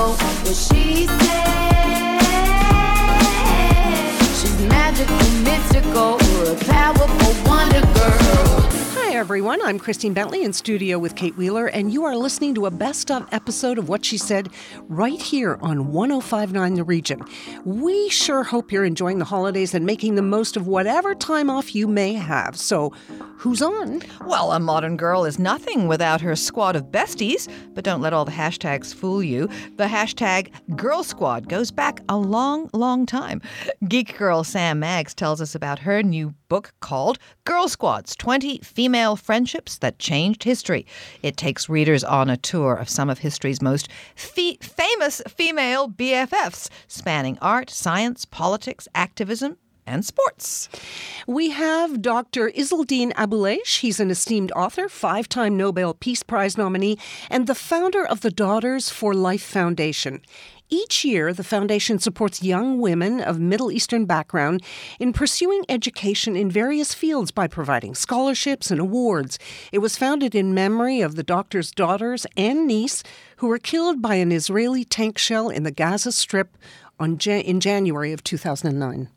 What she said. She's magical, mystical, or a powerful wonder girl. Everyone. I'm Christine Bentley in studio with Kate Wheeler, and you are listening to a best of episode of What She Said right here on 1059 The Region. We sure hope you're enjoying the holidays and making the most of whatever time off you may have. So, who's on? Well, a modern girl is nothing without her squad of besties, but don't let all the hashtags fool you. The hashtag Girl Squad goes back a long, long time. Geek girl Sam Maggs tells us about her new book called Girl Squads 20 Female Friendships That Changed History. It takes readers on a tour of some of history's most fe- famous female BFFs, spanning art, science, politics, activism, and sports. We have Dr. Izzeldin Abuelaish. He's an esteemed author, five time Nobel Peace Prize nominee, and the founder of the Daughters for Life Foundation. Each year, the foundation supports young women of Middle Eastern background in pursuing education in various fields by providing scholarships and awards. It was founded in memory of the doctor's daughters and niece who were killed by an Israeli tank shell in the Gaza Strip on in January of 2009.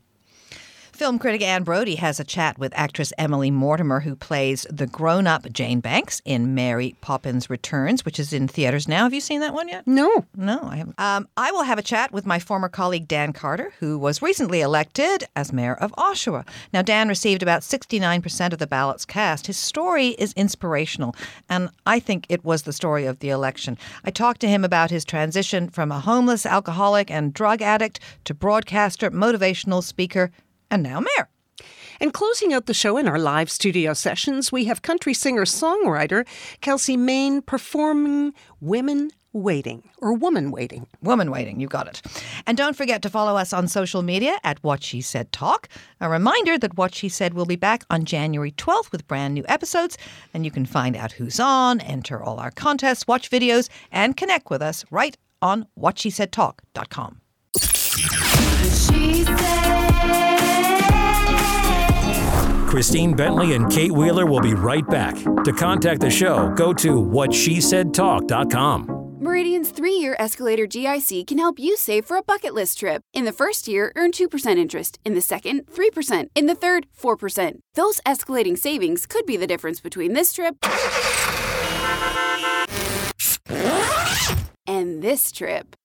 Film critic Anne Brodie has a chat with actress Emily Mortimer, who plays the grown up Jane Banks in Mary Poppins Returns, which is in theaters now. Have you seen that one yet? No. No, I haven't. Um, I will have a chat with my former colleague Dan Carter, who was recently elected as mayor of Oshawa. Now, Dan received about 69% of the ballots cast. His story is inspirational, and I think it was the story of the election. I talked to him about his transition from a homeless alcoholic and drug addict to broadcaster, motivational speaker, and now mayor. And closing out the show in our live studio sessions, we have country singer songwriter Kelsi Mayne performing Women Waiting or Woman Waiting. Woman waiting, you got it. And don't forget to follow us on social media at What She Said Talk. A reminder that What She Said will be back on January 12th with brand new episodes, and you can find out who's on, enter all our contests, watch videos, and connect with us right on whatshesaidtalk.com. She Christine Bentley and Kate Wheeler will be right back. To contact the show, go to whatshesaidtalk.com. Meridian's three year escalator GIC can help you save for a bucket list trip. In the first year, earn 2% interest. In the second, 3%. In the third, 4%. Those escalating savings could be the difference between this trip and this trip.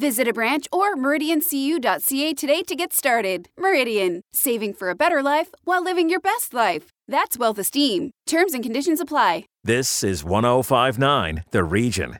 Visit a branch or meridiancu.ca today to get started. Meridian, saving for a better life while living your best life. That's wealth esteem. Terms and conditions apply. This is 1059 The Region.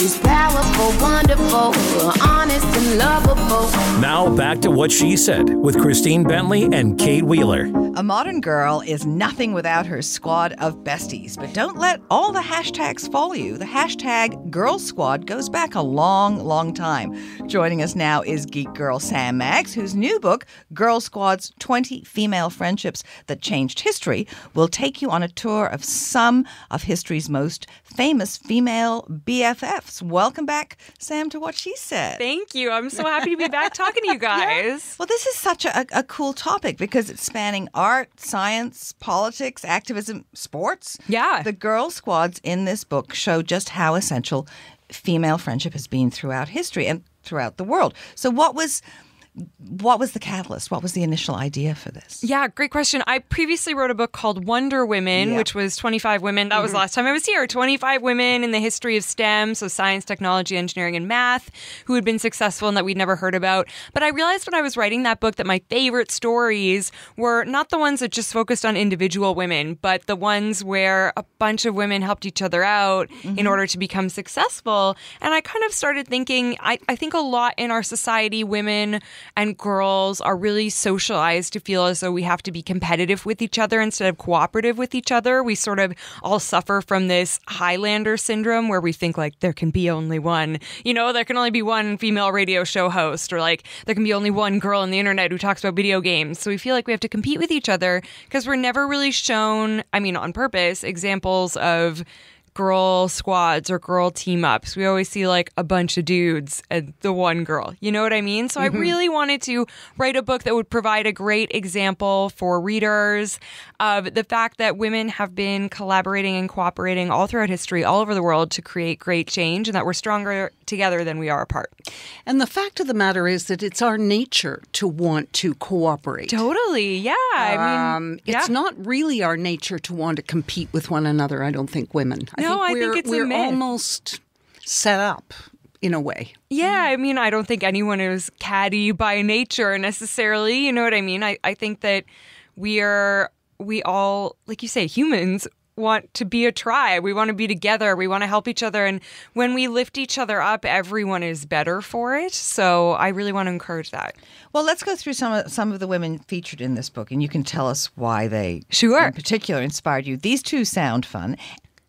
What she said. She's powerful, wonderful, honest and lovable. Now back to what she said with Christine Bentley and Kate Wheeler. A modern girl is nothing without her squad of besties, but don't let all the hashtags follow you. The hashtag Girl Squad goes back a long, long time. Joining us now is Geek Girl Sam Maggs, whose new book, Girl Squad's 20 Female Friendships That Changed History, will take you on a tour of some of history's most famous female BFFs. Welcome back, Sam, to what she said. Thank you. I'm so happy to be back talking to you guys. Well, this is such a, a cool topic because it's spanning art, science, politics, activism, sports. Yeah. The girl squads in this book show just how essential female friendship has been throughout history and throughout the world. So, what was what was the catalyst? What was the initial idea for this? Yeah, great question. I previously wrote a book called Wonder Women, Yeah. which was 25 women. That was the last time I was here. 25 women in the history of STEM, so science, technology, engineering, and math, who had been successful and that we'd never heard about. But I realized when I was writing that book that my favorite stories were not the ones that just focused on individual women, but the ones where a bunch of women helped each other out in mm-hmm. order to become successful. And I kind of started thinking, I, I think a lot in our society, women and girls are really socialized to feel as though we have to be competitive with each other instead of cooperative with each other. We sort of all suffer from this Highlander syndrome where we think like there can be only one, you know, there can only be one female radio show host or like there can be only one girl on the internet who talks about video games. So we feel like we have to compete with each other because we're never really shown, I mean, on purpose, examples of girl squads or girl team ups. We always see like a bunch of dudes and the one girl. You know what I mean? So I really wanted to write a book that would provide a great example for readers of the fact that women have been collaborating and cooperating all throughout history, all over the world to create great change and that we're stronger together than we are apart. And the fact of the matter is that it's our nature to want to cooperate. Totally. Yeah. I mean, Um, it's yeah. not really our nature to want to compete with one another. I don't think women. No, I think we're, it's a we're almost set up in a way. Yeah, I mean, I don't think anyone is catty by nature necessarily. You know what I mean? I, I think that we are, we all, like you say, humans want to be a tribe. We want to be together. We want to help each other. And when we lift each other up, everyone is better for it. So I really want to encourage that. Well, let's go through some of, some of the women featured in this book, and you can tell us why they, Sure. in particular, inspired you. These two sound fun.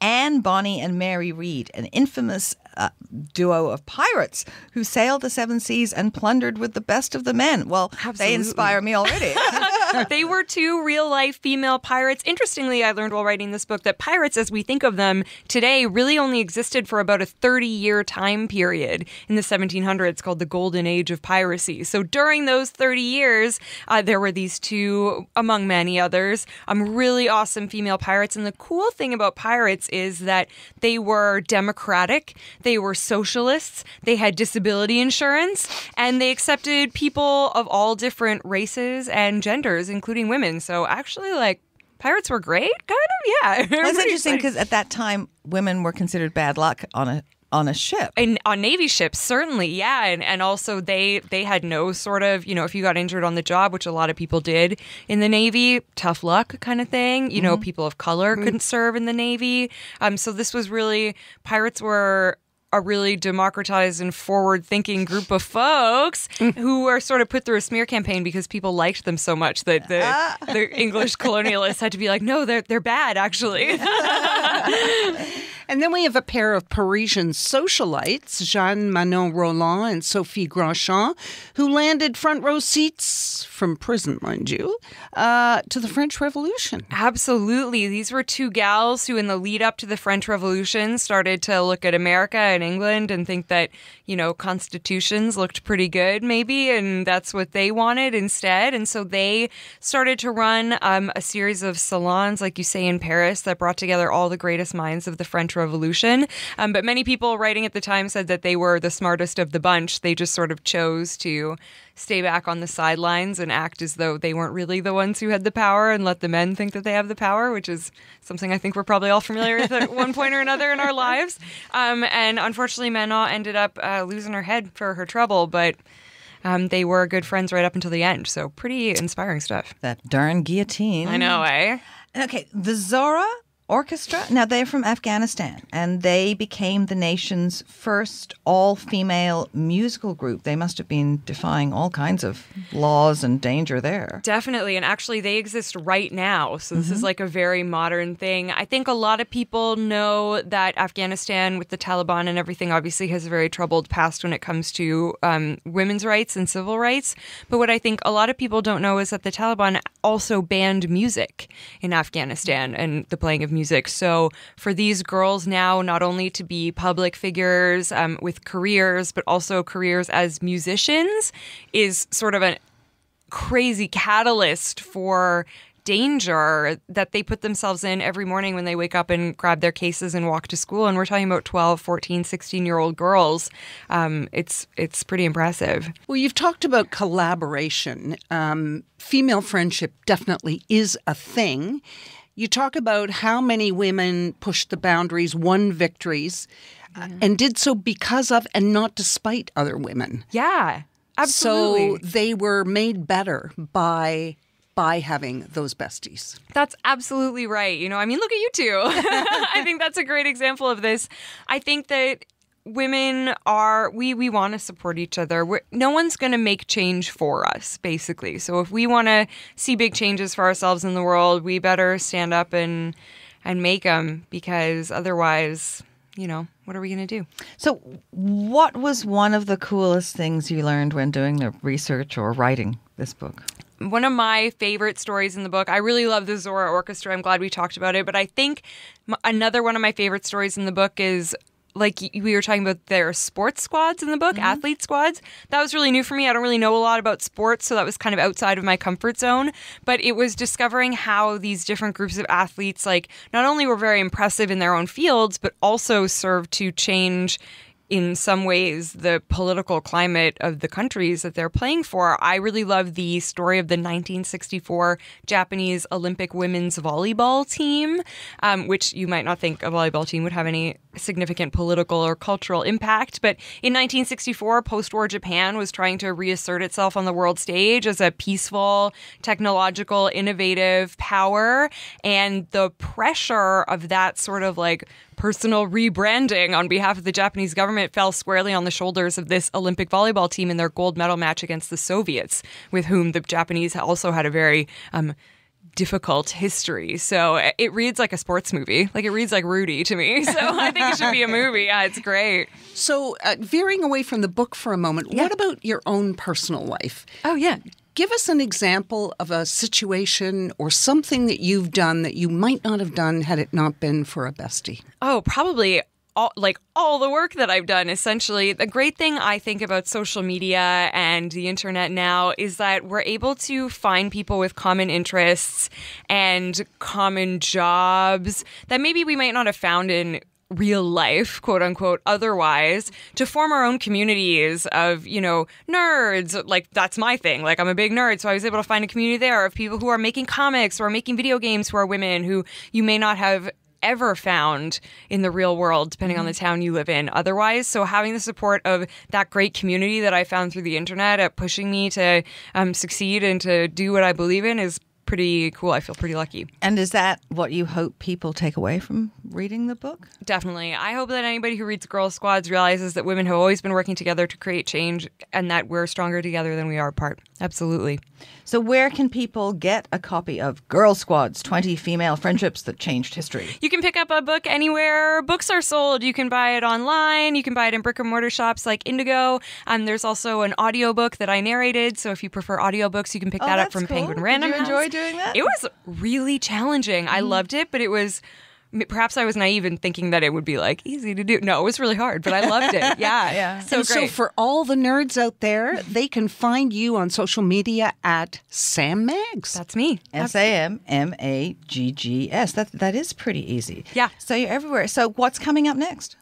Anne Bonny and Mary Read, an infamous uh, duo of pirates who sailed the seven seas and plundered with the best of the men. Well, they inspire me already. they were two real life female pirates. Interestingly, I learned while writing this book that pirates, as we think of them today, really only existed for about a 30 year time period in the 1700s called the Golden Age of Piracy. So during those 30 years, uh, there were these two, among many others, um, really awesome female pirates. And the cool thing about pirates is that they were democratic, they were socialists, they had disability insurance, and they accepted people of all different races and genders, including women. So actually, like, pirates were great, kind of, yeah. That's Pretty interesting because at that time, women were considered bad luck on a on a ship. in, on navy ships certainly yeah and, and also they they had no sort of you know if you got injured on the job which a lot of people did in the navy tough luck kind of thing you know people of color couldn't serve in the navy um so this was really pirates were a really democratized and forward thinking group of folks who were sort of put through a smear campaign because people liked them so much that the, ah. the English colonialists had to be like, no, they're, they're bad, actually. And then we have a pair of Parisian socialites, Jean Manon Roland and Sophie Grandchamp, who landed front row seats from prison, mind you, uh, to the French Revolution. Absolutely. These were two gals who, in the lead up to the French Revolution, started to look at America and England and think that, you know, constitutions looked pretty good, maybe, and that's what they wanted instead. And so they started to run um, a series of salons, like you say, in Paris, that brought together all the greatest minds of the French Revolution. Um, but many people writing at the time said that they were the smartest of the bunch. They just sort of chose to stay back on the sidelines and act as though they weren't really the ones who had the power and let the men think that they have the power, which is something I think we're probably all familiar with at one point or another in our lives. Um, and unfortunately, Manon ended up uh, losing her head for her trouble, but. Um, they were good friends right up until the end, so pretty inspiring stuff. That darn guillotine. I know, eh? Okay, the Zohra Orchestra. Now they're from Afghanistan, and they became the nation's first all-female musical group. They must have been defying all kinds of laws and danger there. Definitely. And actually, they exist right now. So, this is like a very modern thing. I think a lot of people know that Afghanistan, with the Taliban and everything, obviously has a very troubled past when it comes to um, women's rights and civil rights. But what I think a lot of people don't know is that the Taliban also banned music in Afghanistan and the playing of music. So, for these girls now, not only to be public figures um, with careers, but also careers as musicians, is sort of a crazy catalyst for danger that they put themselves in every morning when they wake up and grab their cases and walk to school and we're talking about 12 14 16 year old girls um, it's it's pretty impressive Well, you've talked about collaboration. Um, female friendship definitely is a thing. You talk about how many women pushed the boundaries, won victories, uh, and did so because of and not despite other women. yeah absolutely So they were made better by by having those besties. That's absolutely right. You know, I mean, look at you two. I think that's a great example of this. I think that women are we we want to support each other. We're, no one's going to make change for us, basically. So if we want to see big changes for ourselves in the world, we better stand up and and make them because otherwise, you know, what are we going to do? So, what was one of the coolest things you learned when doing the research or writing this book? one of my favorite stories in the book. I really love the Zohra Orchestra. I'm glad we talked about it, but I think another one of my favorite stories in the book is like we were talking about their sports squads in the book, mm-hmm. athlete squads. That was really new for me. I don't really know a lot about sports, so that was kind of outside of my comfort zone. But it was discovering how these different groups of athletes, like, not only were very impressive in their own fields, but also served to change in some ways the political climate of the countries that they're playing for. I really love the story of the 1964 Japanese Olympic women's volleyball team, um, which you might not think a volleyball team would have any significant political or cultural impact. But in 1964, post war Japan was trying to reassert itself on the world stage as a peaceful, technological, innovative power. And the pressure of that sort of like personal rebranding on behalf of the Japanese government fell squarely on the shoulders of this Olympic volleyball team in their gold medal match against the Soviets, with whom the Japanese also had a very um, difficult history. So it reads like a sports movie. Like it reads like Rudy to me. So I think it should be a movie. Yeah, it's great. So, uh, veering away from the book for a moment, what about your own personal life? Oh, yeah. Give us an example of a situation or something that you've done that you might not have done had it not been for a bestie. Oh, probably all like all the work that I've done essentially. The great thing I think about social media and the internet now is that we're able to find people with common interests and common jobs that maybe we might not have found in real life, quote unquote, otherwise, to form our own communities of, you know, nerds. Like, that's my thing. Like, I'm a big nerd. So I was able to find a community there of people who are making comics or making video games who are women who you may not have ever found in the real world, depending on the town you live in otherwise. So having the support of that great community that I found through the internet at pushing me to um, succeed and to do what I believe in is pretty cool. I feel pretty lucky. And is that what you hope people take away from reading the book? Definitely. I hope that anybody who reads Girl Squads realizes that women have always been working together to create change and that we're stronger together than we are apart. Absolutely. So, where can people get a copy of Girl Squads 20 Female Friendships That Changed History? You can pick up a book anywhere books are sold. You can buy it online. You can buy it in brick and mortar shops like Indigo. Um, there's also an audiobook that I narrated. So if you prefer audiobooks, you can pick Oh, that up from cool. Penguin Did Random you enjoy House. Doing that? Mm-hmm. It was really challenging. I loved it, but it was. Perhaps I was naive in thinking that it would be like easy to do. No, it was really hard, but I loved it. Yeah, Yeah. So and great. so, for all the nerds out there, they can find you on social media at Sam Maggs. That's me. S A M M A G G S. That that is pretty easy. Yeah. So you're everywhere. So what's coming up next?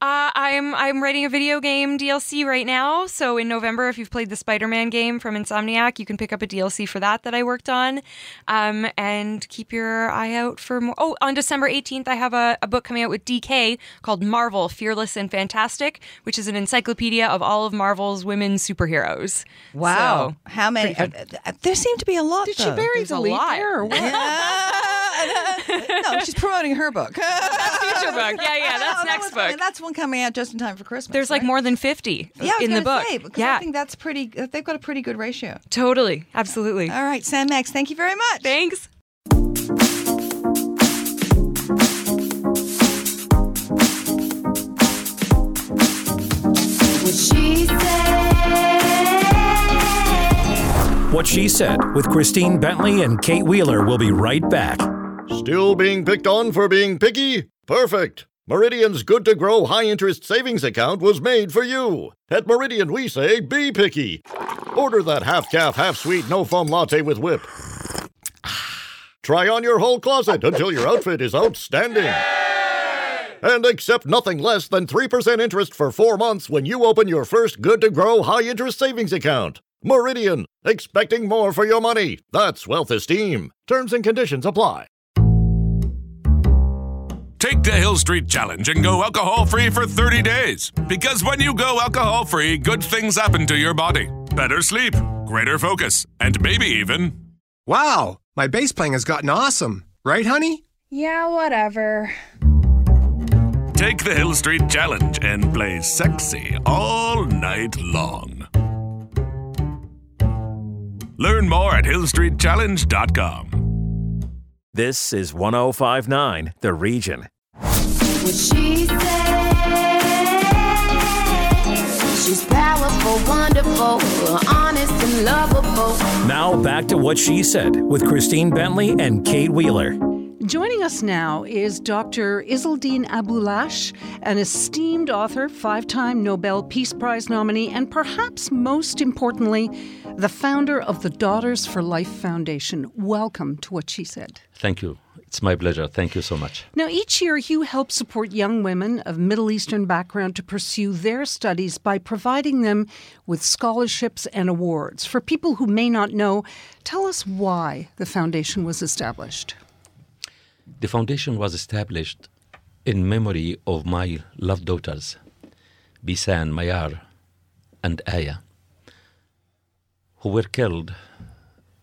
Uh, I'm I'm writing a video game DLC right now. So in November, if you've played the Spider-Man game from Insomniac, you can pick up a DLC for that that I worked on. Um, and keep your eye out for more. Oh, on December 18th, I have a, a book coming out with DK called Marvel: Fearless and Fantastic, which is an encyclopedia of all of Marvel's women superheroes. Wow. So, How many? uh, uh, there seem to be a lot. Did she bury There's the a lead lot. there? Or what? no, she's promoting her book. future book. Yeah, yeah, that's Oh, that next was book. That's one coming out just in time for Christmas. There's like right? more than 50 uh, Yeah, in the book. Say, because yeah, I think that's pretty. They've got a pretty good ratio. totally, absolutely. All right, Sam Maggs, thank you very much. Thanks. What she said. What She Said with Christine Bentley and Kate Wheeler will be right back. Still being picked on for being picky? Perfect. Meridian's good to grow high interest savings account was made for you. At Meridian, we say be picky. Order that half calf, half sweet, no foam latte with whip. Try on your whole closet until your outfit is outstanding. And accept nothing less than 3% interest for four months when you open your first good to grow high interest savings account. Meridian, expecting more for your money. That's wealth esteem. Terms and conditions apply. Take the Hill Street Challenge and go alcohol free for 30 days. Because when you go alcohol free, good things happen to your body better sleep, greater focus, and maybe even. Wow, my bass playing has gotten awesome. Right, honey? Yeah, whatever. Take the Hill Street Challenge and play sexy all night long. Learn more at hillstreetchallenge.com. This is 1059 The Region. What she said. She's powerful, wonderful, honest. honest and lovable. Now back to what she said with Christine Bentley and Kate Wheeler. Joining us now is Dr. Izzeldin Abuelaish, an esteemed author, five time Nobel Peace Prize nominee, and perhaps most importantly, the founder of the Daughters for Life Foundation. Welcome to what she said. Thank you. It's my pleasure. Thank you so much. Now, each year you help support young women of Middle Eastern background to pursue their studies by providing them with scholarships and awards. For people who may not know, tell us why the foundation was established. The foundation was established in memory of my loved daughters, Bisan, Mayar, and Aya, who were killed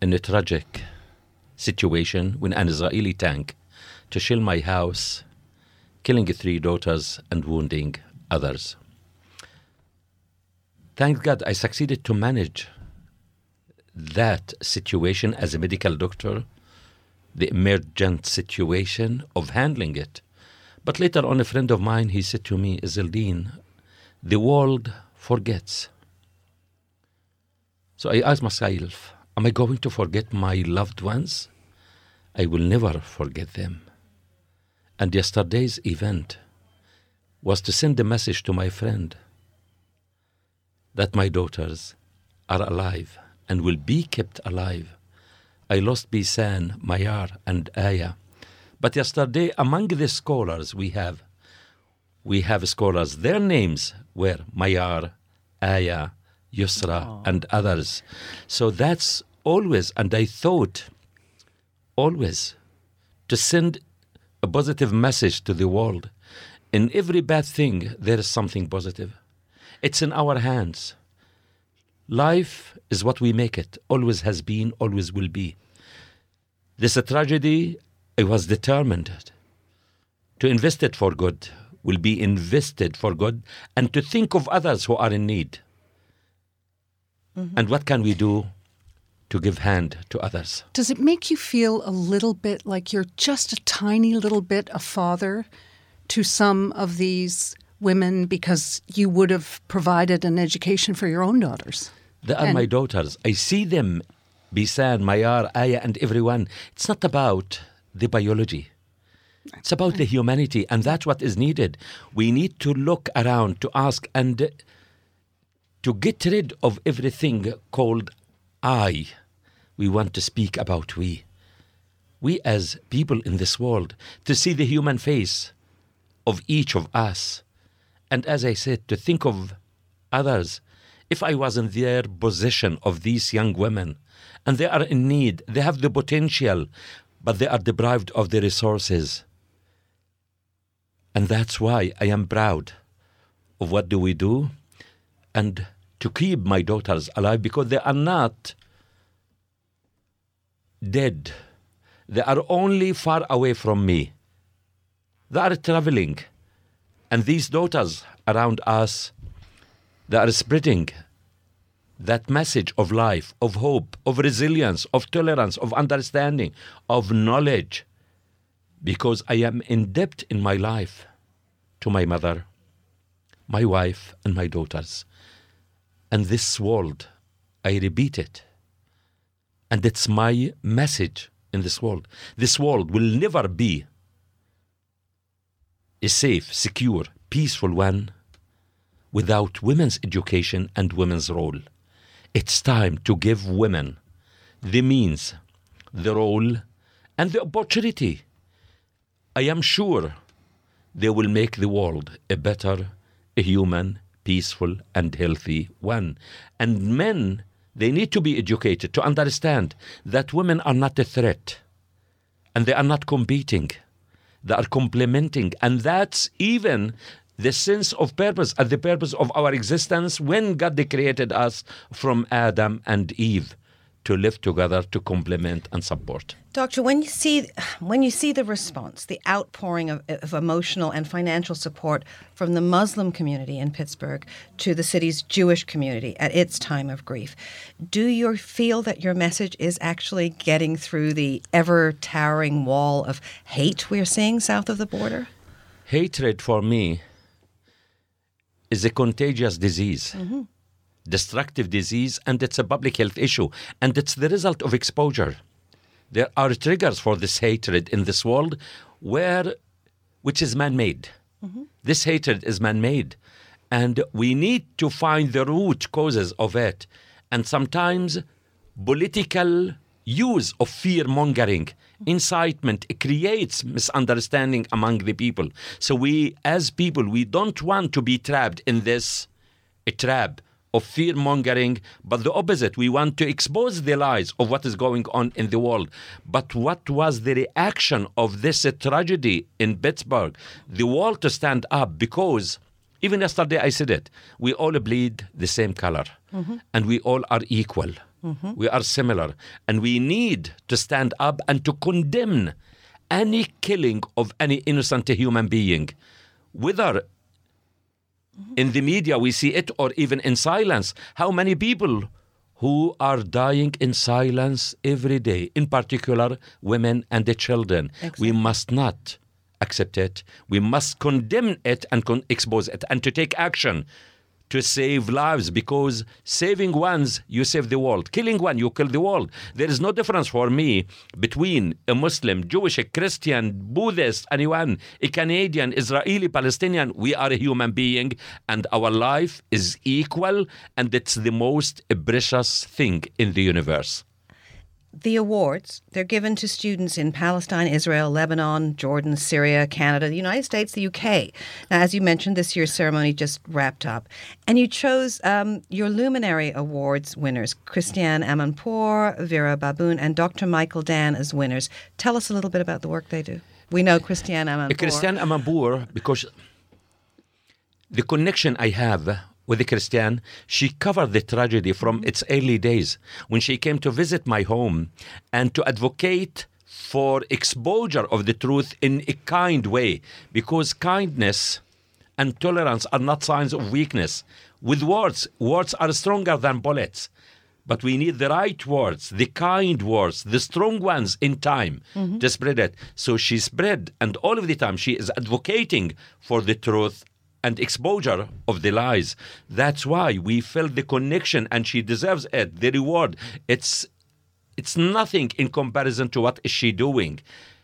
in a tragic situation when an Israeli tank to shell my house, killing three daughters and wounding others. Thank God I succeeded to manage that situation as a medical doctor, the emergent situation of handling it. But later on, a friend of mine, he said to me, Izzeldin, the world forgets. So I asked myself, am I going to forget my loved ones? I will never forget them. And yesterday's event was to send a message to my friend that my daughters are alive and will be kept alive. I lost Bisan, Mayar, and Aya. But yesterday, among the scholars we have, we have scholars. Their names were Mayar, Aya, Yusra, oh. and others. So that's always, and I thought always to send a positive message to the world. In every bad thing, there is something positive. It's in our hands. Life is what we make it, always has been, always will be. This tragedy, I was determined to invest it for good, will be invested for good, and to think of others who are in need. Mm-hmm. And what can we do to give hand to others? Does it make you feel a little bit like you're just a tiny little bit a father to some of these women because you would have provided an education for your own daughters? They are And- my daughters. I see them, Bisan, Mayar, Aya, and everyone. It's not about the biology. It's about the humanity, and that's what is needed. We need to look around to ask and to get rid of everything called I. We want to speak about we. We, as people in this world, to see the human face of each of us. And as I said, to think of others. If I was in their position of these young women, and they are in need, they have the potential, but they are deprived of the resources. And that's why I am proud of what do we do and to keep my daughters alive because they are not dead. They are only far away from me. They are traveling. And these daughters around us, they are spreading that message of life, of hope, of resilience, of tolerance, of understanding, of knowledge. Because I am in debt in my life to my mother, my wife, and my daughters. And this world, I repeat it. And it's my message in this world. This world will never be a safe, secure, peaceful one without women's education and women's role. It's time to give women the means, the role, and the opportunity. I am sure they will make the world a better, a human, peaceful, and healthy one. And men, they need to be educated to understand that women are not a threat and they are not competing, they are complementing. And that's even the sense of purpose and the purpose of our existence when God created us from Adam and Eve to live together to complement and support. Doctor, when you see when you see the response, the outpouring of, of emotional and financial support from the Muslim community in Pittsburgh to the city's Jewish community at its time of grief, do you feel that your message is actually getting through the ever towering wall of hate we're seeing south of the border? Hatred for me is a contagious disease. destructive disease, and it's a public health issue. And it's the result of exposure. There are triggers for this hatred in this world where which is man-made. This hatred is man-made. And we need to find the root causes of it. And sometimes political use of fear mongering, incitement it creates misunderstanding among the people. So we, as people, we don't want to be trapped in this a trap of fear mongering, but the opposite. We want to expose the lies of what is going on in the world. But what was the reaction of this tragedy in Pittsburgh? The world to stand up because even yesterday I said it. We all bleed the same color, mm-hmm. and we all are equal. Mm-hmm. We are similar, and we need to stand up and to condemn any killing of any innocent human being, whether mm-hmm. in the media we see it or even in silence. How many people who are dying in silence every day, in particular women and the children? We must not accept it. We must condemn it and con- expose it and to take action to save lives because saving ones, you save the world. Killing one, you kill the world. There is no difference for me between a Muslim, Jewish, a Christian, Buddhist, anyone, a Canadian, Israeli, Palestinian. We are a human being and our life is equal and it's the most precious thing in the universe. The awards, they're given to students in Palestine, Israel, Lebanon, Jordan, Syria, Canada, the United States, the UK. Now, as you mentioned, this year's ceremony just wrapped up. And you chose um, your Luminary Awards winners, Christiane Amanpour, Vera Baboun, and Dr. Michael Dan as winners. Tell us a little bit about the work they do. We know Christiane Amanpour. Christian Amanpour, because the connection I have with the Christian, she covered the tragedy from mm-hmm. its early days when she came to visit my home and to advocate for exposure of the truth in a kind way because kindness and tolerance are not signs of weakness. With words, words are stronger than bullets. But we need the right words, the kind words, the strong ones in time mm-hmm. to spread it. So she spread, and all of the time she is advocating for the truth and exposure of the lies. That's why we felt the connection, and she deserves it, the reward. It's it's nothing in comparison to what is she doing.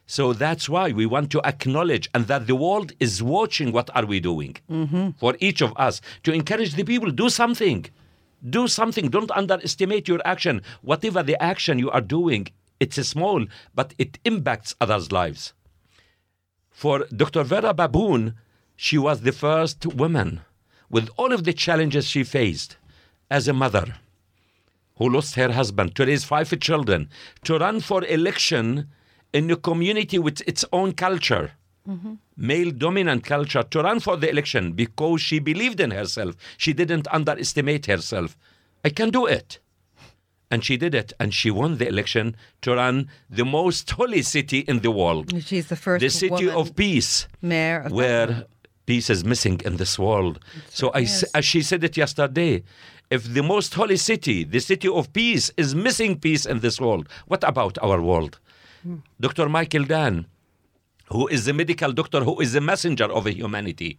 So that's why we want to acknowledge and that the world is watching what are we doing mm-hmm. for each of us to encourage the people do something. Do something. Don't underestimate your action. Whatever the action you are doing, it's small, but it impacts others' lives. For Dr. Vera Baboun, she was the first woman with all of the challenges she faced as a mother who lost her husband to raise five children to run for election in a community with its own culture male dominant culture to run for the election because she believed in herself. She didn't underestimate herself. I can do it. And she did it and she won the election to run the most holy city in the world. She's the first the city of peace mayor of where peace is missing in this world. So I, as she said it yesterday, if the most holy city, the city of peace, is missing peace in this world, what about our world? Hmm. Dr. Michael Dan, who is a medical doctor, who is a messenger of humanity,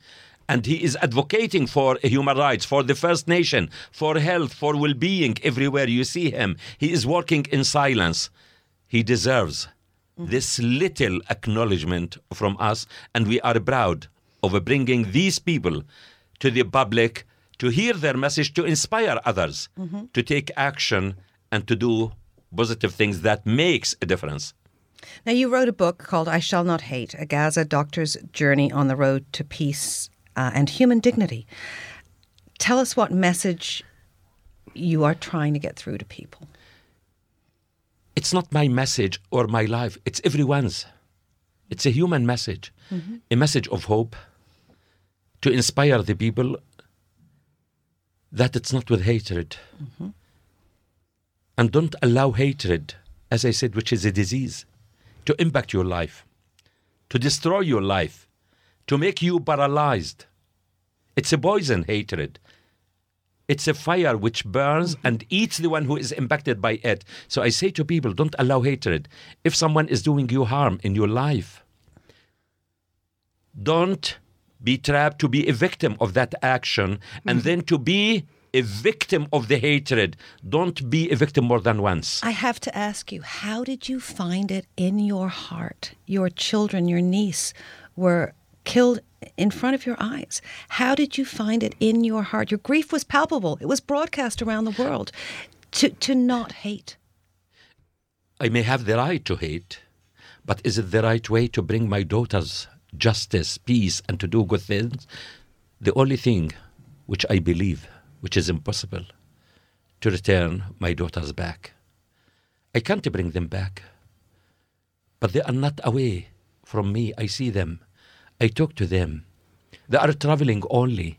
and he is advocating for human rights, for the First Nation, for health, for well-being everywhere you see him. He is working in silence. He deserves hmm. this little acknowledgement from us, and we are proud of bringing these people to the public to hear their message, to inspire others to take action and to do positive things that makes a difference. Now, you wrote a book called I Shall Not Hate A Gaza Doctor's Journey on the Road to Peace uh, and Human Dignity. Tell us what message you are trying to get through to people. It's not my message or my life, it's everyone's. It's a human message, a message of hope to inspire the people that it's not with hatred. And don't allow hatred, as I said, which is a disease, to impact your life, to destroy your life, to make you paralyzed. It's a poison, hatred. It's a fire which burns and eats the one who is impacted by it. So I say to people, don't allow hatred. If someone is doing you harm in your life, don't be trapped to be a victim of that action and mm-hmm. then to be a victim of the hatred. Don't be a victim more than once. I have to ask you, how did you find it in your heart? Your children, your niece were killed in front of your eyes. How did you find it in your heart? Your grief was palpable. It was broadcast around the world. To to not hate. I may have the right to hate, but is it the right way to bring my daughters justice, peace, and to do good things? The only thing which I believe, which is impossible, to return my daughters back. I can't bring them back, but they are not away from me. I see them, I talk to them. They are traveling only,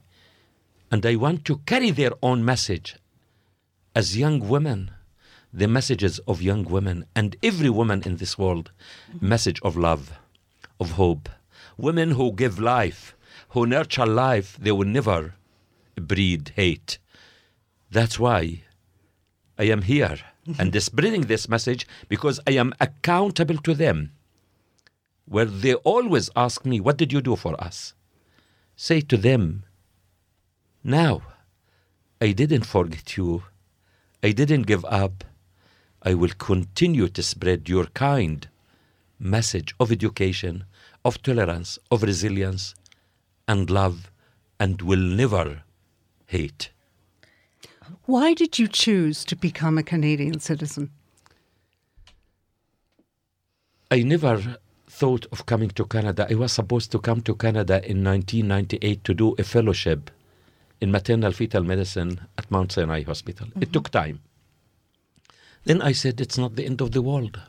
and I want to carry their own message as young women the messages of young women and every woman in this world message of love of hope women who give life who nurture life they will never breed hate. That's why i am here and spreading this message because i am accountable to them. Where they always ask me what did you do for us? Say to them now i didn't forget you. I didn't give up. I will continue to spread your kind message of education, of tolerance, of resilience, and love, and will never hate. Why did you choose to become a Canadian citizen? I never thought of coming to Canada. I was supposed to come to Canada in 1998 to do a fellowship in maternal fetal medicine at Mount Sinai Hospital. It mm-hmm. took time. Then I said, it's not the end of the world.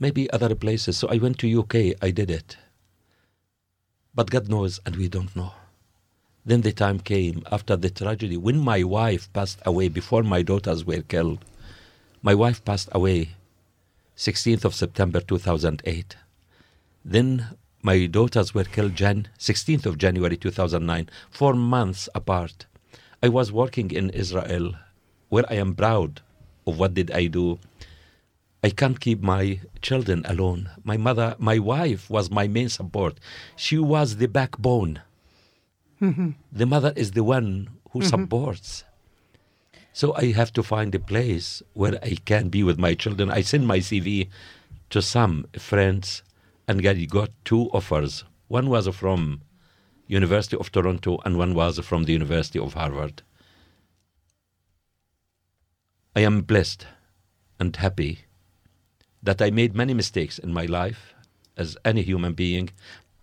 Maybe other places. So I went to UK. I did it. But God knows, and we don't know. Then the time came after the tragedy when my wife passed away before my daughters were killed. My wife passed away 16th of September 2008. Then my daughters were killed Jan 16th of January 2009, four months apart. I was working in Israel, where I am proud of what did I do. I can't keep my children alone. My mother, my wife was my main support. She was the backbone. The mother is the one who Mhm. supports. So I have to find a place where I can be with my children. I send my CV to some friends and I got two offers. One was from University of Toronto and one was from the University of Harvard. I am blessed and happy that I made many mistakes in my life as any human being,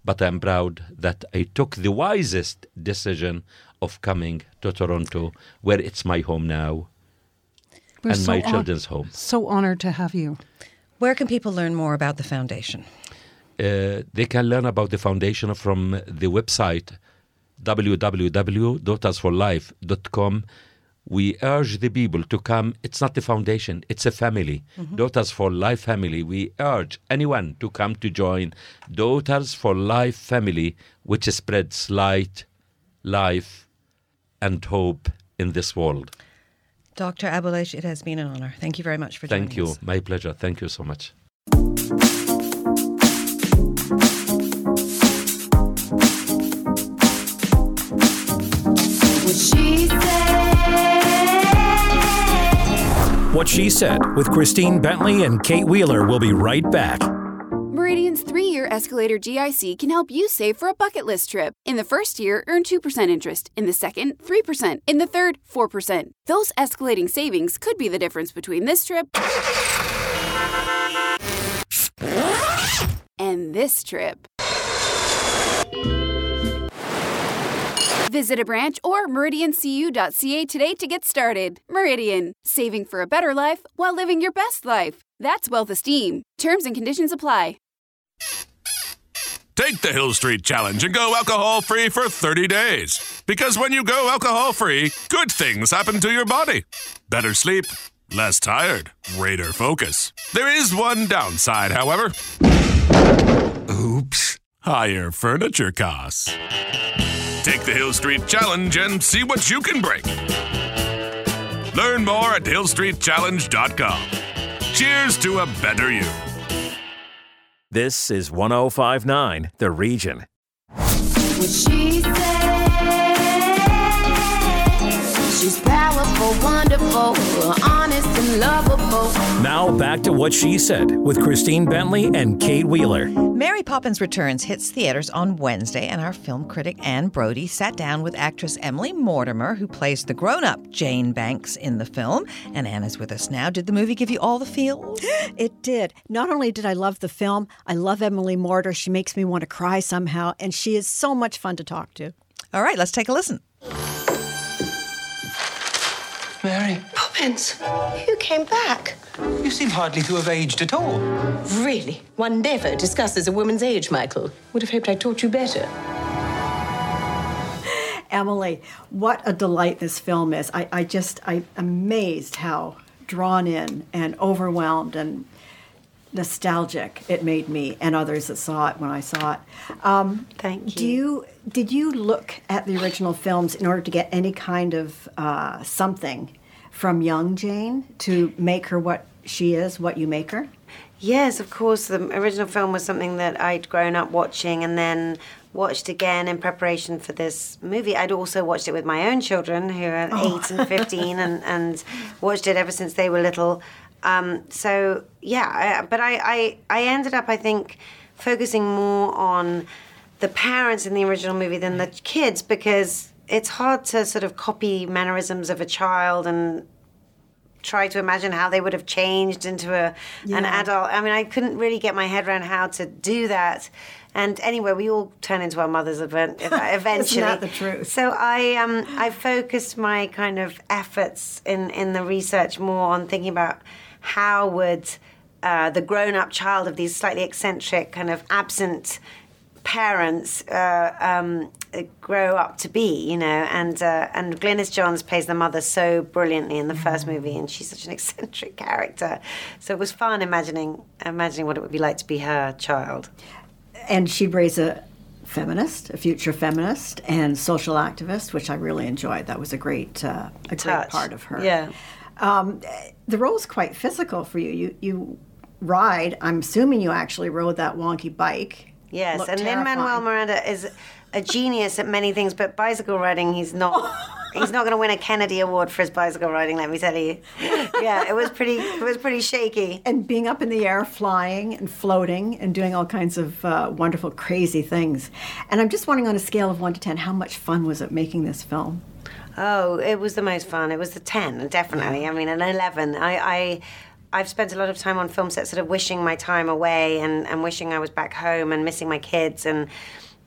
but I'm proud that I took the wisest decision of coming to Toronto, where it's my home now We're and so my hon- children's home. So honored to have you. Where can people learn more about the foundation? Uh, they can learn about the foundation from the website www.daughtersforlife.com. We urge the people to come. It's not the foundation, it's a family. Mhm. Daughters for Life family. We urge anyone to come to join Daughters for Life family, which spreads light, life, and hope in this world. Dr. Abuelaish, it has been an honor. Thank you very much for joining Thank you. us. My pleasure. Thank you so much. What she said. What She Said with Christine Bentley and Kate Wheeler will be right back. Meridian's three year escalator GIC can help you save for a bucket list trip. In the first year, earn 2% interest. In the second, 3%. In the third, 4%. Those escalating savings could be the difference between this trip and this trip. Visit a branch or meridiancu.ca today to get started. Meridian, saving for a better life while living your best life. That's wealth esteem. Terms and conditions apply. Take the Hill Street Challenge and go alcohol free for 30 days. Because when you go alcohol free, good things happen to your body. Better sleep, less tired, greater focus. There is one downside, however. Oops. Higher furniture costs. Take the Hill Street Challenge and see what you can bring. Learn more at hillstreetchallenge.com. Cheers to a better you. This is 1059 The Region. What she said. She's powerful, wonderful, honest and lovable. Now back to what she said with Christine Bentley and Kate Wheeler. Mary Poppins Returns hits theaters on Wednesday, and our film critic Anne Brodie sat down with actress Emily Mortimer, who plays the grown up Jane Banks in the film. And Anne is with us now. Did the movie give you all the feels? It did. Not only did I love the film, I love Emily Mortimer. She makes me want to cry somehow, and she is so much fun to talk to. All right, let's take a listen. Mary, Poppins, you came back. you seem hardly to have aged at all. Really? One never discusses a woman's age, Michael. Would have hoped I taught you better. Emily, what a delight this film is. I, I just, I'm amazed how drawn in and overwhelmed and nostalgic it made me and others that saw it when I saw it. Um, Thank Do you did you look at the original films in order to get any kind of uh, something from young Jane to make her what she is, what you make her? Yes, of course. The original film was something that I'd grown up watching and then watched again in preparation for this movie. I'd also watched it with my own children who are Oh. 8 and 15 and, and watched it ever since they were little. Um, so, yeah, I, but I, I, I ended up, I think, focusing more on the parents in the original movie than the kids because it's hard to sort of copy mannerisms of a child and try to imagine how they would have changed into a an adult. I mean, I couldn't really get my head around how to do that. And anyway, we all turn into our mothers event, eventually. that the truth? So I um I focused my kind of efforts in in the research more on thinking about how would uh, the grown-up child of these slightly eccentric, kind of absent parents uh, um, grow up to be, you know, and uh, and Glynis Johns plays the mother so brilliantly in the first movie, and she's such an eccentric character. So it was fun imagining imagining what it would be like to be her child. And she'd raise a feminist, a future feminist, and social activist, which I really enjoyed. That was a great, uh, a great part of her. Yeah. Um, the role's quite physical for you. You you ride. I'm assuming you actually rode that wonky bike. Yes, Looked and Lin Manuel. Miranda is a genius at many things, but bicycle riding, he's not. he's not going to win a Kennedy Award for his bicycle riding. Let me tell you. Yeah, it was pretty. It was pretty shaky. And being up in the air, flying and floating, and doing all kinds of uh, wonderful, crazy things. And I'm just wondering, on a scale of one to ten, how much fun was it making this film? Oh, it was the most fun. It was the ten, definitely. I mean, an eleven. I. I I've spent a lot of time on film sets, sort of wishing my time away and, and wishing I was back home and missing my kids. And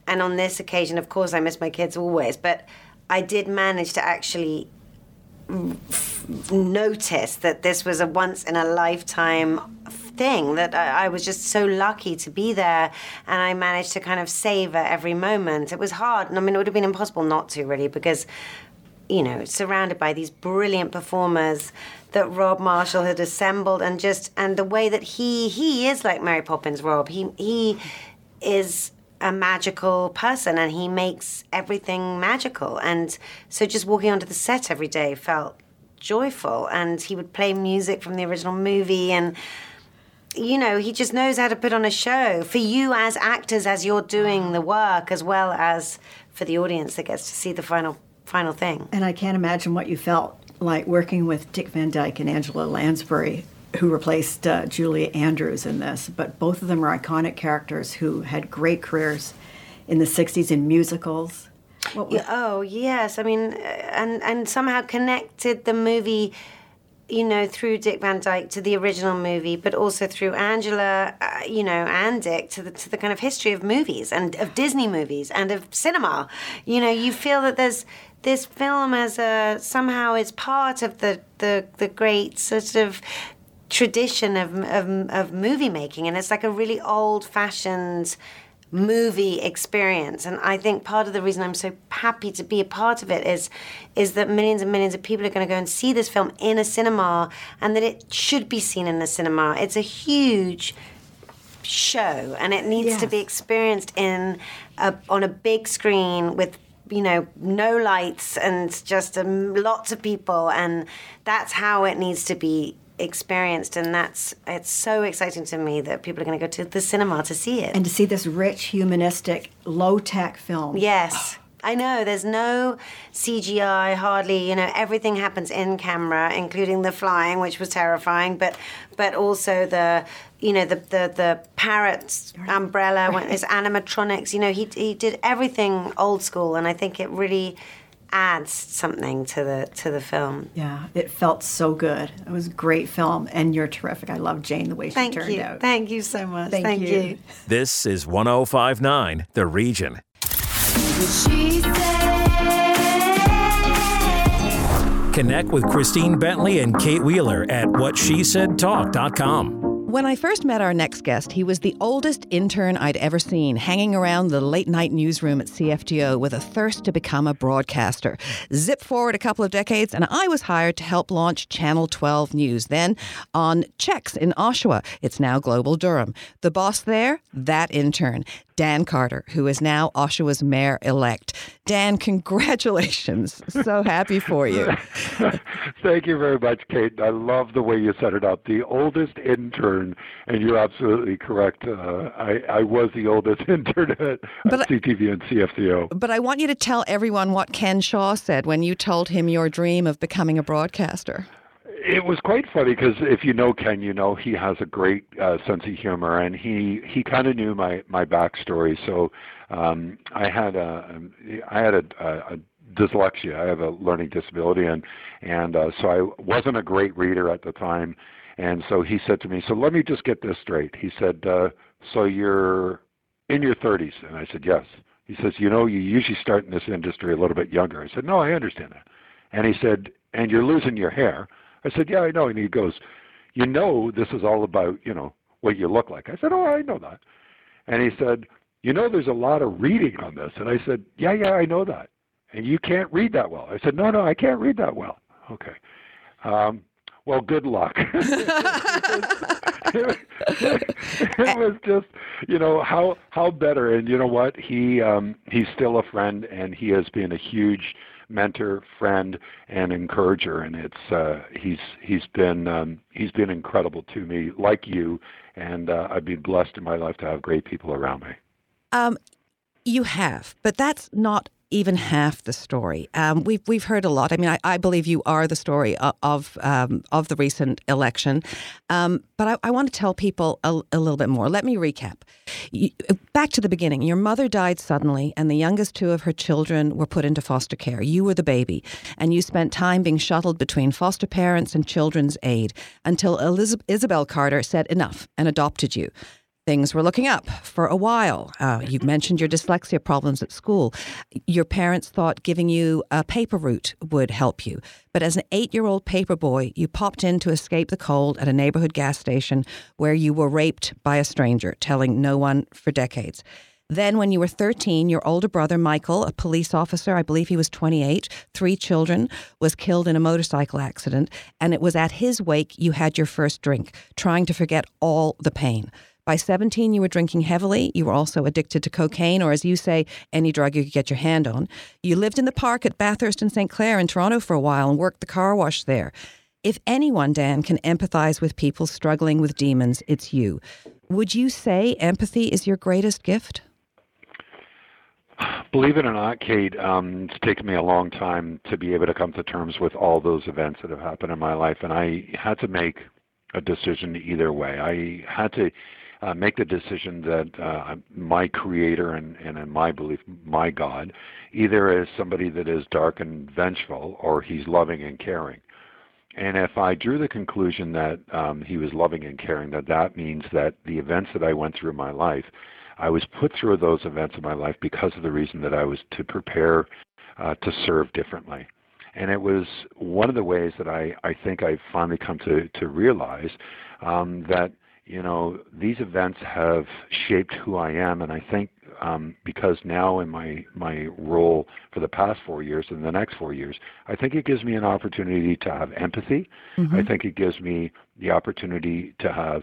and on this occasion, of course, I miss my kids always. But I did manage to actually f- notice that this was a once in a lifetime thing that I, I was just so lucky to be there and I managed to kind of savor every moment. It was hard, and I mean, it would have been impossible not to really because, you know, surrounded by these brilliant performers that Rob Marshall had assembled and just, and the way that he, he is like Mary Poppins, Rob. He, he is a magical person and he makes everything magical. And so just walking onto the set every day felt joyful. And he would play music from the original movie and you know, he just knows how to put on a show for you as actors as you're doing the work as well as for the audience that gets to see the final final thing. And I can't imagine what you felt like working with Dick Van Dyke and Angela Lansbury, who replaced uh, Julie Andrews in this. But both of them are iconic characters who had great careers in the 60s in musicals. What Yeah, oh yes, I mean, uh, and and somehow connected the movie, you know, through Dick Van Dyke to the original movie, but also through Angela, uh, you know, and Dick to the to the kind of history of movies and of Disney movies and of cinema. You know, you feel that there's this film as a somehow is part of the the the great sort of tradition of, of, of movie making and it's like a really old fashioned movie experience. And i think part of the reason i'm so happy to be a part of it is is that millions and millions of people are going to go and see this film in a cinema and that it should be seen in a cinema. It's a huge show and it needs to be experienced in a, on a big screen with you know no lights and just um, lots of people and that's how it needs to be experienced and that's it's so exciting to me that people are going to go to the cinema to see it And to see this rich, humanistic, low tech film. Yes. I know there's no CGI hardly. You know everything happens in camera, including the flying, which was terrifying, but but also the you know the the the parrot's umbrella when it's animatronics. You know he he did everything old school, and I think it really adds something to the to the film. Yeah, it felt so good. It was a great film, and you're terrific. I love Jane the way she Thank turned you. out. Thank you so much. Thank Thank, you. you. This is 1059 The Region. Connect with Christine Bentley and Kate Wheeler at whatshesaidtalk.com. When I first met our next guest, he was the oldest intern I'd ever seen, hanging around the late night newsroom at CFTO with a thirst to become a broadcaster. Zip forward a couple of decades, and I was hired to help launch Channel 12 News, then on CHEX in Oshawa. It's now Global Durham. The boss there, that intern. Dan Carter, who is now Oshawa's mayor elect. Dan, congratulations. so happy for you. Thank you very much, Kate. I love the way you set it up. The oldest intern, and you're absolutely correct. Uh, I, I was the oldest intern at, at CTV and CFTO. But I want you to tell everyone what Ken Shaw said when you told him your dream of becoming a broadcaster. It was quite funny because if you know Ken, you know he has a great uh, sense of humor, and he he kind of knew my my backstory. So um, I had a I had a, a, a dyslexia. I have a learning disability, and and uh, so I wasn't a great reader at the time. And so he said to me, "So let me just get this straight." He said, uh, "So you're in your 30s?" And I said, "Yes." He says, "You know, you usually start in this industry a little bit younger." I said, "No, I understand that." And he said, "And you're losing your hair." I said, "Yeah, I know." And he goes, "You know, this is all about you know what you look like." I said, "Oh, I know that." And he said, "You know, there's a lot of reading on this." And I said, "Yeah, yeah, I know that." And you can't read that well. I said, "No, no, I can't read that well." Okay. Um, well, good luck. it was just, you know, how how better. And you know what? He um, he's still a friend, and he has been a huge mentor, friend, and encourager. And it's uh, he's he's been um, he's been incredible to me, like you. And uh, I've been blessed in my life to have great people around me. Um, you have, but that's not even half the story. Um, we've we've heard a lot. I mean, I, I believe you are the story of of, um, of the recent election, um, but I, I, want to tell people a, a, little bit more. Let me recap. You, back to the beginning. Your mother died suddenly, and the youngest two of her children were put into foster care. You were the baby, and you spent time being shuttled between foster parents and children's aid until Elizabeth, Isabel Carter said enough and adopted you things were looking up for a while. Uh, you mentioned your dyslexia problems at school. Your parents thought giving you a paper route would help you. But as an eight year old paper boy, you popped in to escape the cold at a neighborhood gas station where you were raped by a stranger, telling no one for decades. Then, when you were 13, your older brother, Michael, a police officer, I believe he was 28, three children, was killed in a motorcycle accident. And it was at his wake you had your first drink, trying to forget all the pain. By 17, you were drinking heavily. You were also addicted to cocaine, or as you say, any drug you could get your hand on. You lived in the park at Bathurst and St. Clair in Toronto for a while and worked the car wash there. If anyone, Dan, can empathize with people struggling with demons, it's you. Would you say empathy is your greatest gift? Believe it or not, Kate, um, it's taken me a long time to be able to come to terms with all those events that have happened in my life, and I had to make a decision either way. I had to uh, make the decision that uh, my creator and, and in my belief, my God, either is somebody that is dark and vengeful or he's loving and caring. And if I drew the conclusion that um, he was loving and caring, that that means that the events that I went through in my life, I was put through those events in my life because of the reason that I was to prepare uh, to serve differently. And it was one of the ways that I, I think I've finally come to, to realize um, that you know, these events have shaped who I am, and I think um, because now in my my role for the past four years and the next four years, I think it gives me an opportunity to have empathy. Mm-hmm. I think it gives me the opportunity to have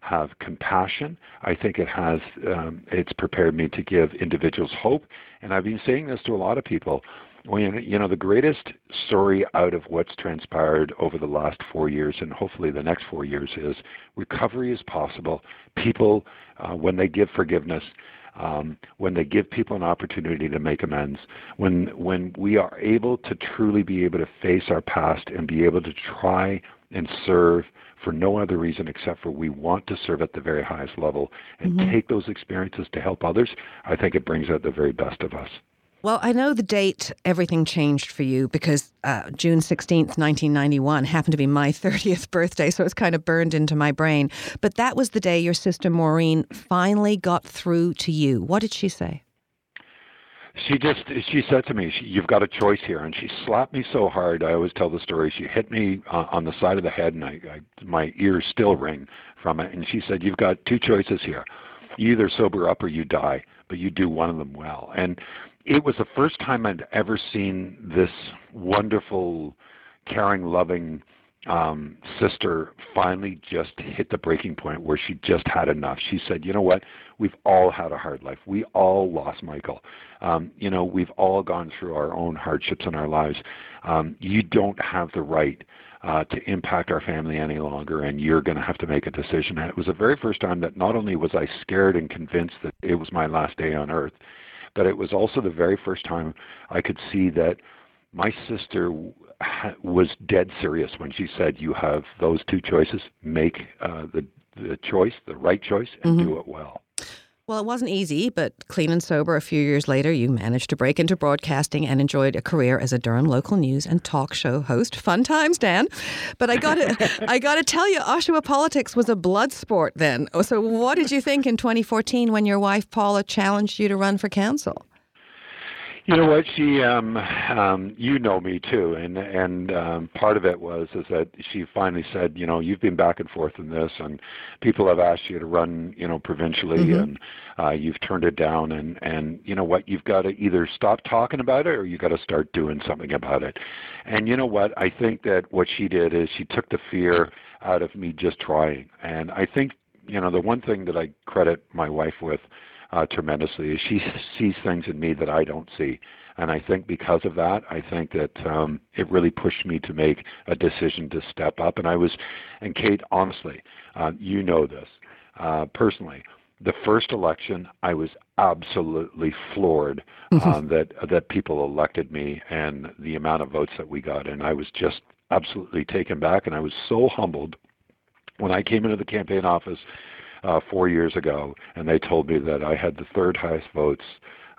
have compassion. I think it has um, it's prepared me to give individuals hope, and I've been saying this to a lot of people when you know the greatest story out of what's transpired over the last four years and hopefully the next four years is recovery is possible people uh, when they give forgiveness um, when they give people an opportunity to make amends, when when we are able to truly be able to face our past and be able to try and serve for no other reason except for we want to serve at the very highest level and Mhm. take those experiences to help others, I think it brings out the very best of us. Well, I know the date everything changed for you because uh, June 16th, 1991 happened to be my 30th birthday, so it's kind of burned into my brain. But that was the day your sister Maureen finally got through to you. What did she say? She just she said to me, "You've got a choice here," and she slapped me so hard. I always tell the story. She hit me uh, on the side of the head, and I, I my ears still ring from it. And she said, "You've got two choices here. You either sober up or you die, but you do one of them well." And it was the first time I'd ever seen this wonderful, caring, loving um, sister finally just hit the breaking point where she just had enough. She said, "You know what? We've all had a hard life. We all lost Michael. Um, you know, we've all gone through our own hardships in our lives. Um, you don't have the right." Uh, to impact our family any longer, and you're going to have to make a decision. And it was the very first time that not only was I scared and convinced that it was my last day on earth, but it was also the very first time I could see that my sister was dead serious when she said, "You have those two choices. Make uh, the the choice, the right choice, and Mhm. do it well." Well, it wasn't easy, but clean and sober a few years later, you managed to break into broadcasting and enjoyed a career as a Durham local news and talk show host. Fun times, Dan. But I got to I got to tell you, Oshawa politics was a blood sport then. So, what did you think in 2014 when your wife Paula challenged you to run for council? You know what? She, um, um, you know me too, and and um, part of it was is that she finally said, you know, you've been back and forth in this, and people have asked you to run, you know, provincially, Mhm. and uh, you've turned it down, and and you know what? You've got to either stop talking about it or you got to start doing something about it. And you know what? I think that what she did is she took the fear out of me just trying, and I think you know the one thing that I credit my wife with uh, tremendously she sees things in me that I don't see. And I think because of that, I think that um, it really pushed me to make a decision to step up. And I was, and Kate, honestly, uh, you know this uh, personally. The first election, I was absolutely floored um, that that people elected me and the amount of votes that we got, and I was just absolutely taken back. And I was so humbled when I came into the campaign office uh, four years ago, and they told me that I had the third highest votes,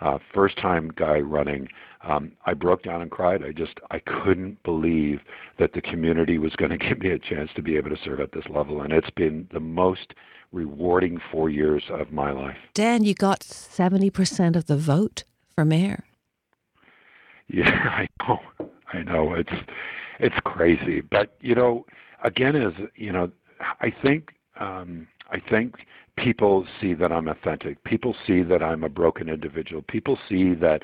uh, first time guy running. Um, I broke down and cried. I just I couldn't believe that the community was going to give me a chance to be able to serve at this level, and it's been the most rewarding four years of my life. Dan, you got 70% of the vote for mayor. Yeah, I know. I know. It's it's crazy. But you know, again as you know, I think um I think people see that I'm authentic. People see that I'm a broken individual. People see that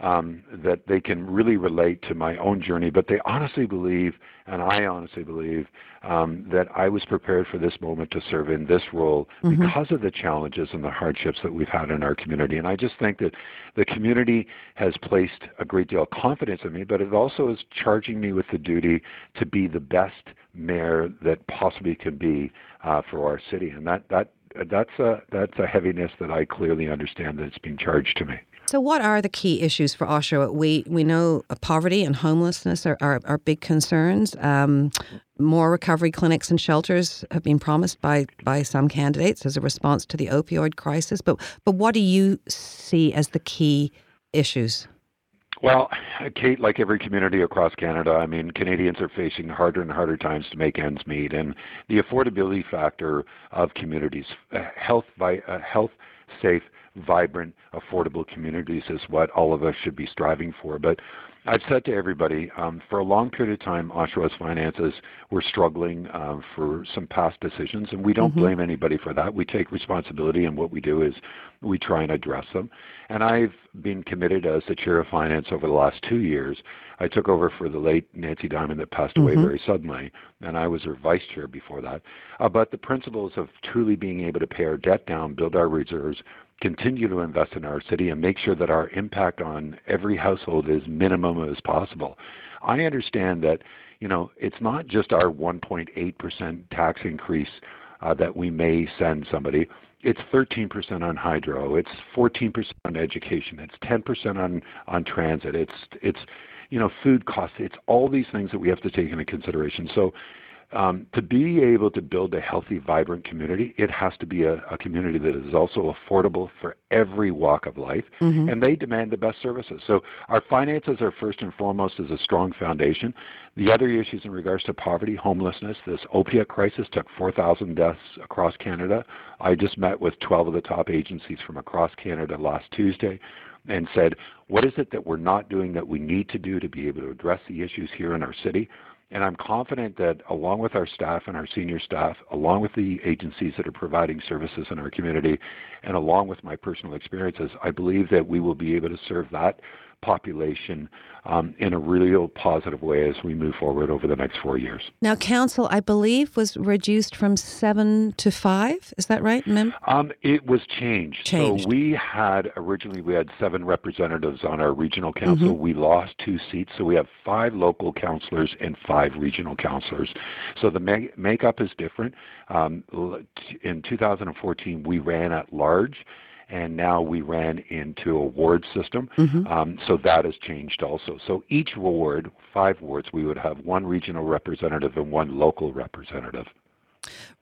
um, that they can really relate to my own journey, but they honestly believe, and I honestly believe, um, that I was prepared for this moment to serve in this role Mhm. because of the challenges and the hardships that we've had in our community. And I just think that the community has placed a great deal of confidence in me, but it also is charging me with the duty to be the best mayor that possibly can be uh, for our city. And that that that's a that's a heaviness that I clearly understand that's being charged to me. So, what are the key issues for Oshawa? We we know uh, poverty and homelessness are, are, are big concerns. Um, more recovery clinics and shelters have been promised by by some candidates as a response to the opioid crisis. But but what do you see as the key issues? Well, Kate, like every community across Canada, I mean, Canadians are facing harder and harder times to make ends meet, and the affordability factor of communities, uh, health, vi- uh, health, safe, vibrant, affordable communities is what all of us should be striving for. But I've said to everybody, um, for a long period of time, Oshawa's finances were struggling um, for some past decisions, and we don't Mhm. blame anybody for that. We take responsibility, and what we do is we try and address them. And I've been committed as the chair of finance over the last two years. I took over for the late Nancy Diamond that passed away Mhm. very suddenly, and I was her vice chair before that. Uh, but the principles of truly being able to pay our debt down, build our reserves, continue to invest in our city, and make sure that our impact on every household is minimum as possible. I understand that you know it's not just our 1.8% tax increase uh, that we may send somebody. it's 13% on hydro. It's 14% on education. It's 10% on on transit. It's it's you know food costs. It's all these things that we have to take into consideration. So um, to be able to build a healthy, vibrant community, it has to be a, a community that is also affordable for every walk of life, Mhm. and they demand the best services. So our finances are first and foremost as a strong foundation. The other issues in regards to poverty, homelessness, this opiate crisis took 4,000 deaths across Canada. I just met with 12 of the top agencies from across Canada last Tuesday and said, what is it that we're not doing that we need to do to be able to address the issues here in our city? And I'm confident that along with our staff and our senior staff, along with the agencies that are providing services in our community, and along with my personal experiences, I believe that we will be able to serve that population um, in a real positive way as we move forward over the next four years. Now, council, I believe, was reduced from seven to five. Is that right? Mem? Um, it was changed. Changed. So we had originally we had seven representatives on our regional council. Mhm. We lost two seats, so we have five local councillors and five regional councillors. So the ma- makeup is different. Um, in 2014, we ran at large. And now we ran into a ward system, Mhm. um, so that has changed also. So each ward, five wards, we would have one regional representative and one local representative.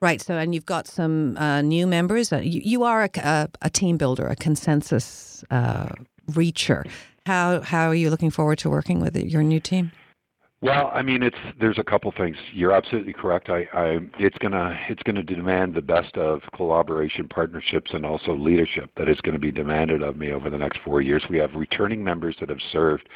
Right. So, and you've got some uh, new members. Uh, you, you are a, a, a team builder, a consensus uh, reacher. How how are you looking forward to working with your new team? Well, I mean, it's there's a couple things. You're absolutely correct. I, I it's gonna it's gonna demand the best of collaboration, partnerships, and also leadership that is going to be demanded of me over the next four years. We have returning members that have served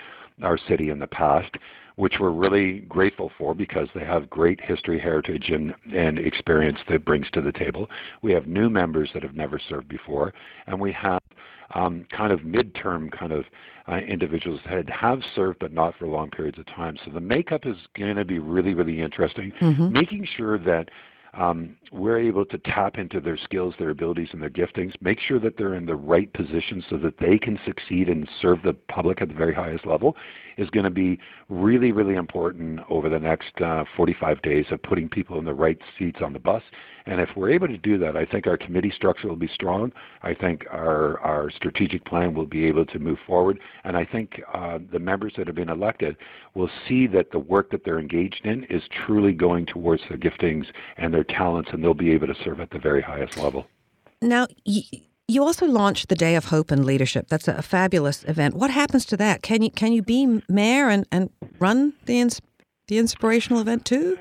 our city in the past, which we're really grateful for because they have great history, heritage, and, and experience that brings to the table. We have new members that have never served before, and we have um, kind of midterm kind of uh, individuals that have served but not for long periods of time. So the makeup is going to be really, really interesting. Mhm. Making sure that um, we're able to tap into their skills, their abilities, and their giftings. Make sure that they're in the right position so that they can succeed and serve the public at the very highest level is going to be really, really important over the next uh, 45 days of putting people in the right seats on the bus. And if we're able to do that, I think our committee structure will be strong. I think our, our strategic plan will be able to move forward. And I think uh, the members that have been elected will see that the work that they're engaged in is truly going towards their giftings and their talents, and they'll be able to serve at the very highest level. Now, you also launched the Day of Hope and Leadership. That's a fabulous event. What happens to that? Can you can you be mayor and, and run the ins- the inspirational event too?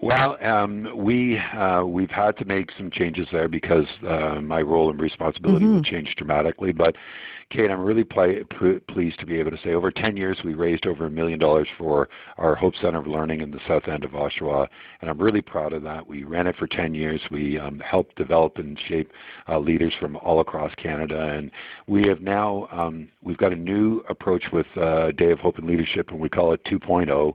Well, um, we uh, we've had to make some changes there because uh, my role and responsibility will change dramatically. But Kate, I'm really pl- pleased to be able to say over 10 years we raised over a million dollars for our Hope Center of Learning in the south end of Oshawa, and I'm really proud of that. We ran it for 10 years. We um, helped develop and shape uh, leaders from all across Canada, and we have now um, we've got a new approach with uh, Day of Hope and Leadership, and we call it 2.0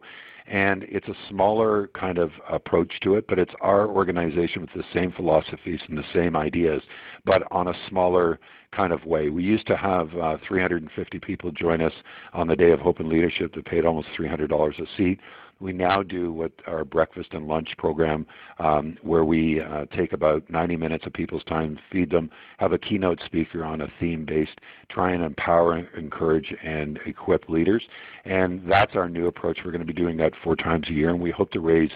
and it's a smaller kind of approach to it, but it's our organization with the same philosophies and the same ideas, but on a smaller kind of way. We used to have uh, 350 people join us on the Day of Hope and Leadership that paid almost $300 a seat. We now do what our breakfast and lunch program, um, where we uh, take about 90 minutes of people's time, feed them, have a keynote speaker on a theme based, try and empower, encourage, and equip leaders. And that's our new approach. We're going to be doing that four times a year, and we hope to raise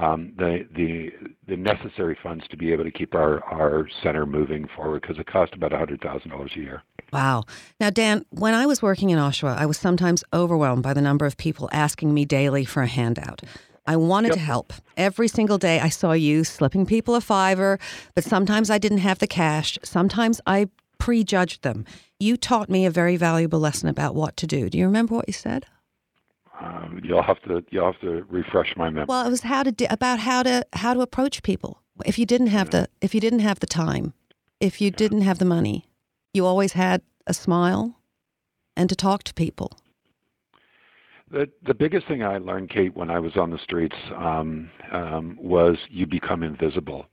Um, the the the necessary funds to be able to keep our our center moving forward because it costs about hundred thousand dollars a year. Wow. Now, Dan, when I was working in Oshawa, I was sometimes overwhelmed by the number of people asking me daily for a handout. I wanted to help. Every single day I saw you slipping people a fiver, but sometimes I didn't have the cash. Sometimes I prejudged them. You taught me a very valuable lesson about what to do. Do you remember what you said? Um, you'll have to you'll have to refresh my memory. Well, it was how to about how to how to approach people. If you didn't have the if you didn't have the time, if you didn't have the money, you always had a smile and to talk to people. The the biggest thing I learned, Kate, when I was on the streets, um, um, was you become invisible.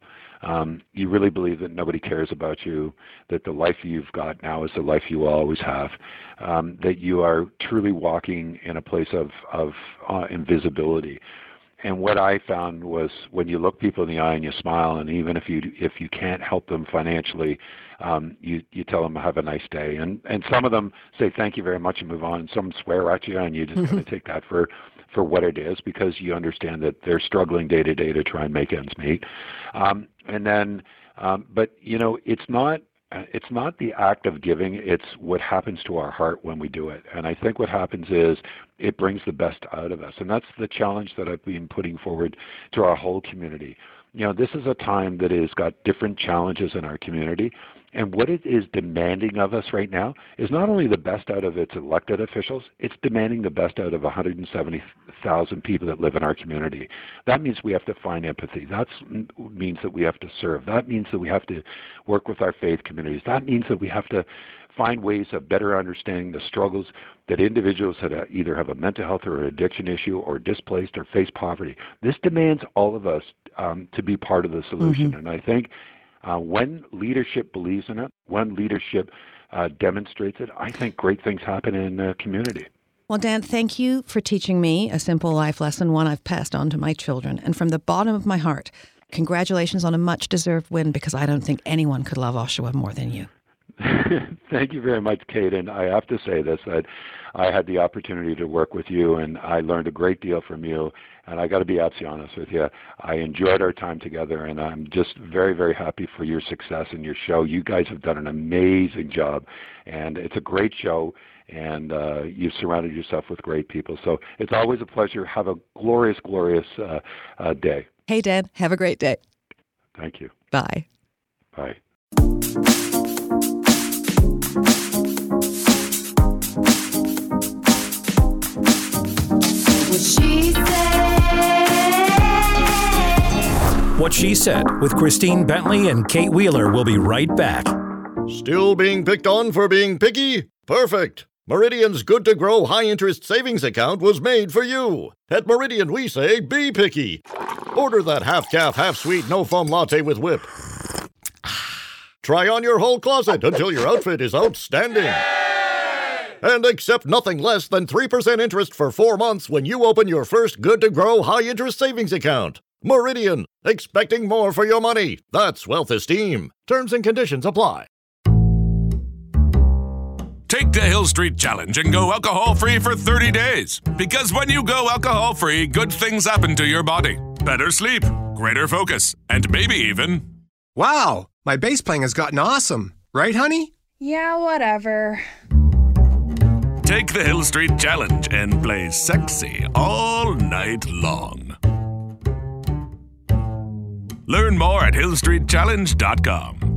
Um, you really believe that nobody cares about you, that the life you've got now is the life you will always have, um, that you are truly walking in a place of of uh, invisibility. and what I found was when you look people in the eye and you smile, and even if you if you can't help them financially, um, you you tell them have a nice day, and and some of them say thank you very much and move on. Some swear at you, and you just got to take that for for what it is because you understand that they're struggling day to day to try and make ends meet. Um, and then, um, but you know, it's not it's not the act of giving, it's what happens to our heart when we do it. And I think what happens is it brings the best out of us. And that's the challenge that I've been putting forward to our whole community. You know, this is a time that has got different challenges in our community, and what it is demanding of us right now is not only the best out of its elected officials, it's demanding the best out of 170,000 people that live in our community. That means we have to find empathy. That means that we have to serve. That means that we have to work with our faith communities. That means that we have to find ways of better understanding the struggles that individuals that either have a mental health or an addiction issue or displaced or face poverty. This demands all of us um, to be part of the solution. Mm-hmm. And I think uh, when leadership believes in it, when leadership uh, demonstrates it, I think great things happen in the community. Well, Dan, thank you for teaching me a simple life lesson, one I've passed on to my children. And from the bottom of my heart, congratulations on a much deserved win because I don't think anyone could love Oshawa more than you. Thank you very much, Kate. And I have to say this that I had the opportunity to work with you, and I learned a great deal from you. And I got to be absolutely honest with you. I enjoyed our time together, and I'm just very, very happy for your success in your show. You guys have done an amazing job, and it's a great show. And uh, you've surrounded yourself with great people. So it's always a pleasure. Have a glorious, glorious uh, uh, day. Hey, Dan. Have a great day. Thank you. Bye. Bye. What She Said with Christine Bentley and Kate Wheeler will be right back. Still being picked on for being picky? Perfect. Meridian's good to grow high interest savings account was made for you. At Meridian, we say be picky. Order that half calf, half sweet, no foam latte with whip. Try on your whole closet until your outfit is outstanding. And accept nothing less than 3% interest for four months when you open your first good to grow high interest savings account. Meridian, expecting more for your money. That's wealth esteem. Terms and conditions apply. Take the Hill Street Challenge and go alcohol free for 30 days. Because when you go alcohol free, good things happen to your body better sleep, greater focus, and maybe even. Wow, my bass playing has gotten awesome. Right, honey? Yeah, whatever. Take the Hill Street Challenge and play sexy all night long. Learn more at hillstreetchallenge.com.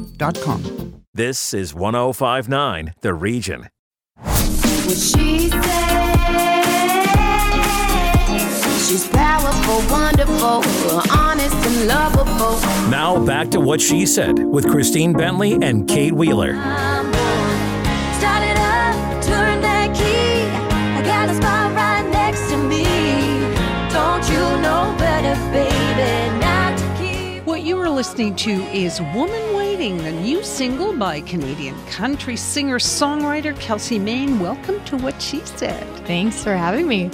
kearnsandco.com. This is 1059 The Region. What she said. She's powerful, wonderful, honest, and lovable. Now back to what she said with Christine Bentley and Kate Wheeler. Up, turn that key. I got a spot right next to me. Don't you know better, baby? Not to keep. What you are listening to is Woman The new single by Canadian country singer songwriter Kelsi Mayne. Welcome to What She Said. Thanks for having me.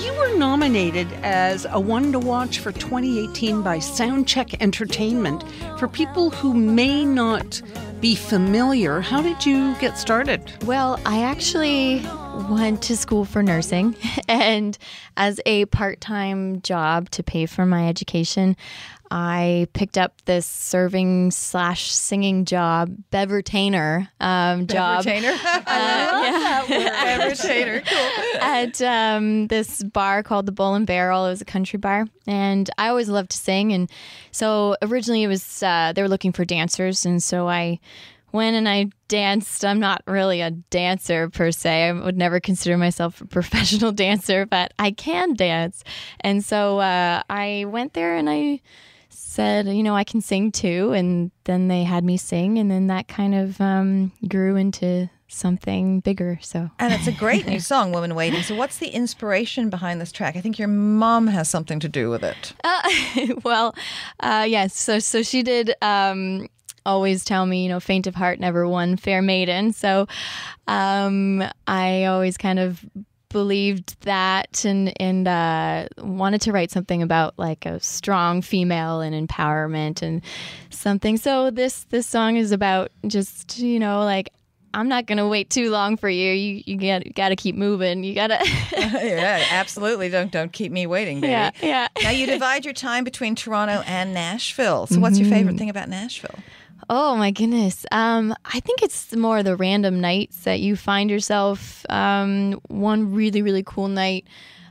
You were nominated as a one to watch for 2018 by Soundcheck Entertainment. For people who may not be familiar, how did you get started? Well, I actually went to school for nursing, and as a part time job to pay for my education, I picked up this serving slash singing job, bevertainer um, job. Bevertainer? I love that word. Bevertainer, cool. At um, this bar called the Bull and Barrel. It was a country bar, and I always loved to sing. And so originally it was uh, they were looking for dancers, and so I went and I danced. I'm not really a dancer per se. I would never consider myself a professional dancer, but I can dance. And so uh, I went there and I said, you know, I can sing too. And then they had me sing, and then that kind of um, grew into something bigger. So, and it's a great new song, "Woman Waiting." So, what's the inspiration behind this track? I think your mom has something to do with it. Uh, well, uh, yes. So, so she did. Um, always tell me, you know, faint of heart never won fair maiden. So, um, I always kind of believed that and and uh, wanted to write something about like a strong female and empowerment and something. So this this song is about just you know like I'm not gonna wait too long for you. You you got got to keep moving. You gotta. yeah, absolutely. Don't don't keep me waiting, baby. Yeah, yeah. now you divide your time between Toronto and Nashville. So what's your favorite Mhm. thing about Nashville? Oh my goodness. Um, I think it's more the random nights that you find yourself. Um, one really, really cool night,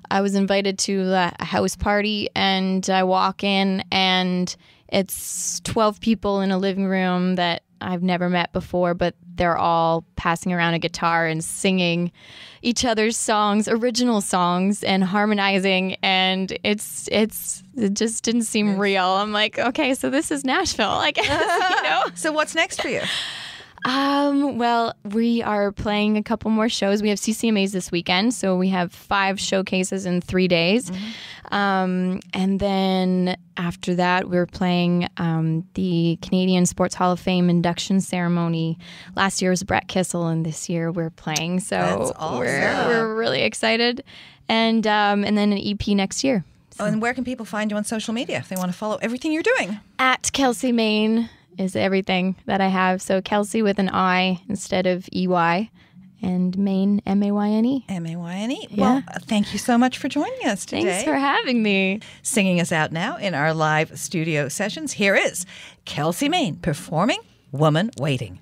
I was invited to a house party, and I walk in, and it's 12 people in a living room that I've never met before, but they're all passing around a guitar and singing each other's songs, original songs, and harmonizing. And it's it's it just didn't seem real. I'm like, okay, so this is Nashville, I guess. you know? So what's next for you? Um, well, we are playing a couple more shows. We have CCMAs this weekend, so we have five showcases in three days. Um, and then after that, we're playing um, the Canadian Sports Hall of Fame induction ceremony. Last year was Brett Kissel, and this year we're playing. So awesome. we're, we're really excited. And um, and then an EP next year. Oh, and where can people find you on social media if they want to follow everything you're doing? At Kelsi Mayne is everything that I have. So Kelsi with an I instead of EY and Mayne, M A Y N E. M A Y N E. Well, thank you so much for joining us today. Thanks for having me. Singing us out now in our live studio sessions. Here is Kelsi Mayne performing Woman Waiting.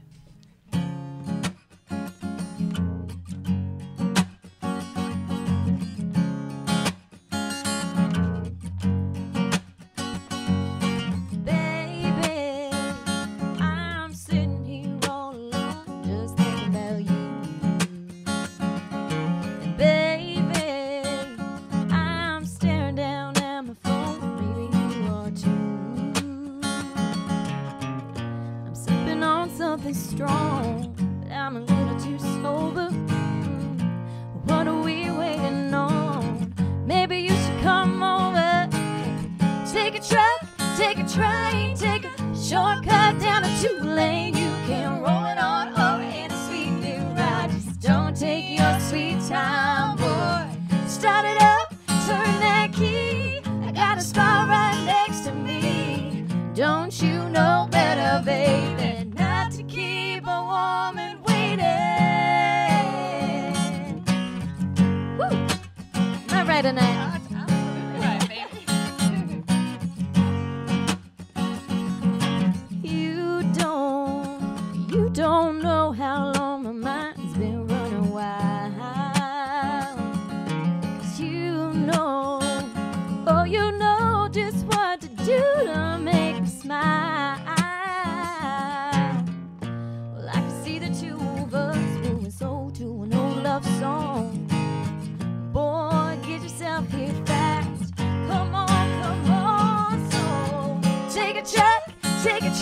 Am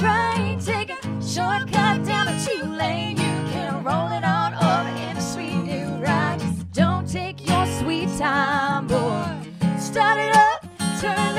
train, take a shortcut down a two lane. You can roll it on over in a sweet new ride. Don't take your sweet time, boy. Start it up, turn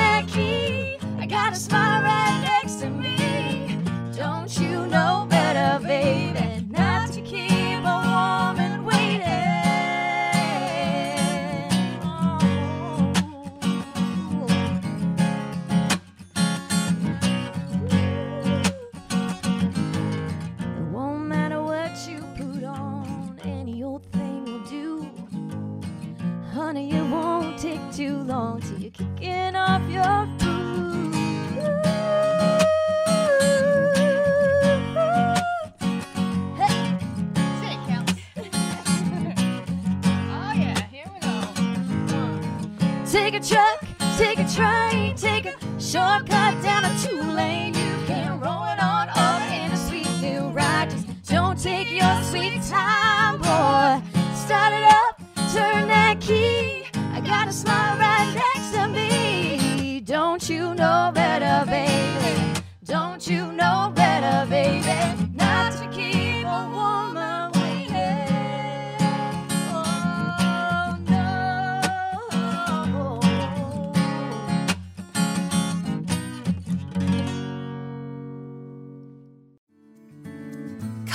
shortcut down a two lane. You can roll it on over in a sweet new ride. Just don't Take your sweet time, boy. Start it up, turn that key. I got a smile right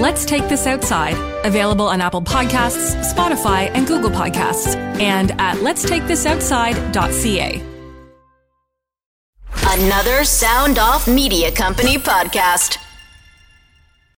Let's Take This Outside, available on Apple Podcasts, Spotify, and Google Podcasts, and at letstakethisoutside.ca. Another Sound Off Media Company podcast.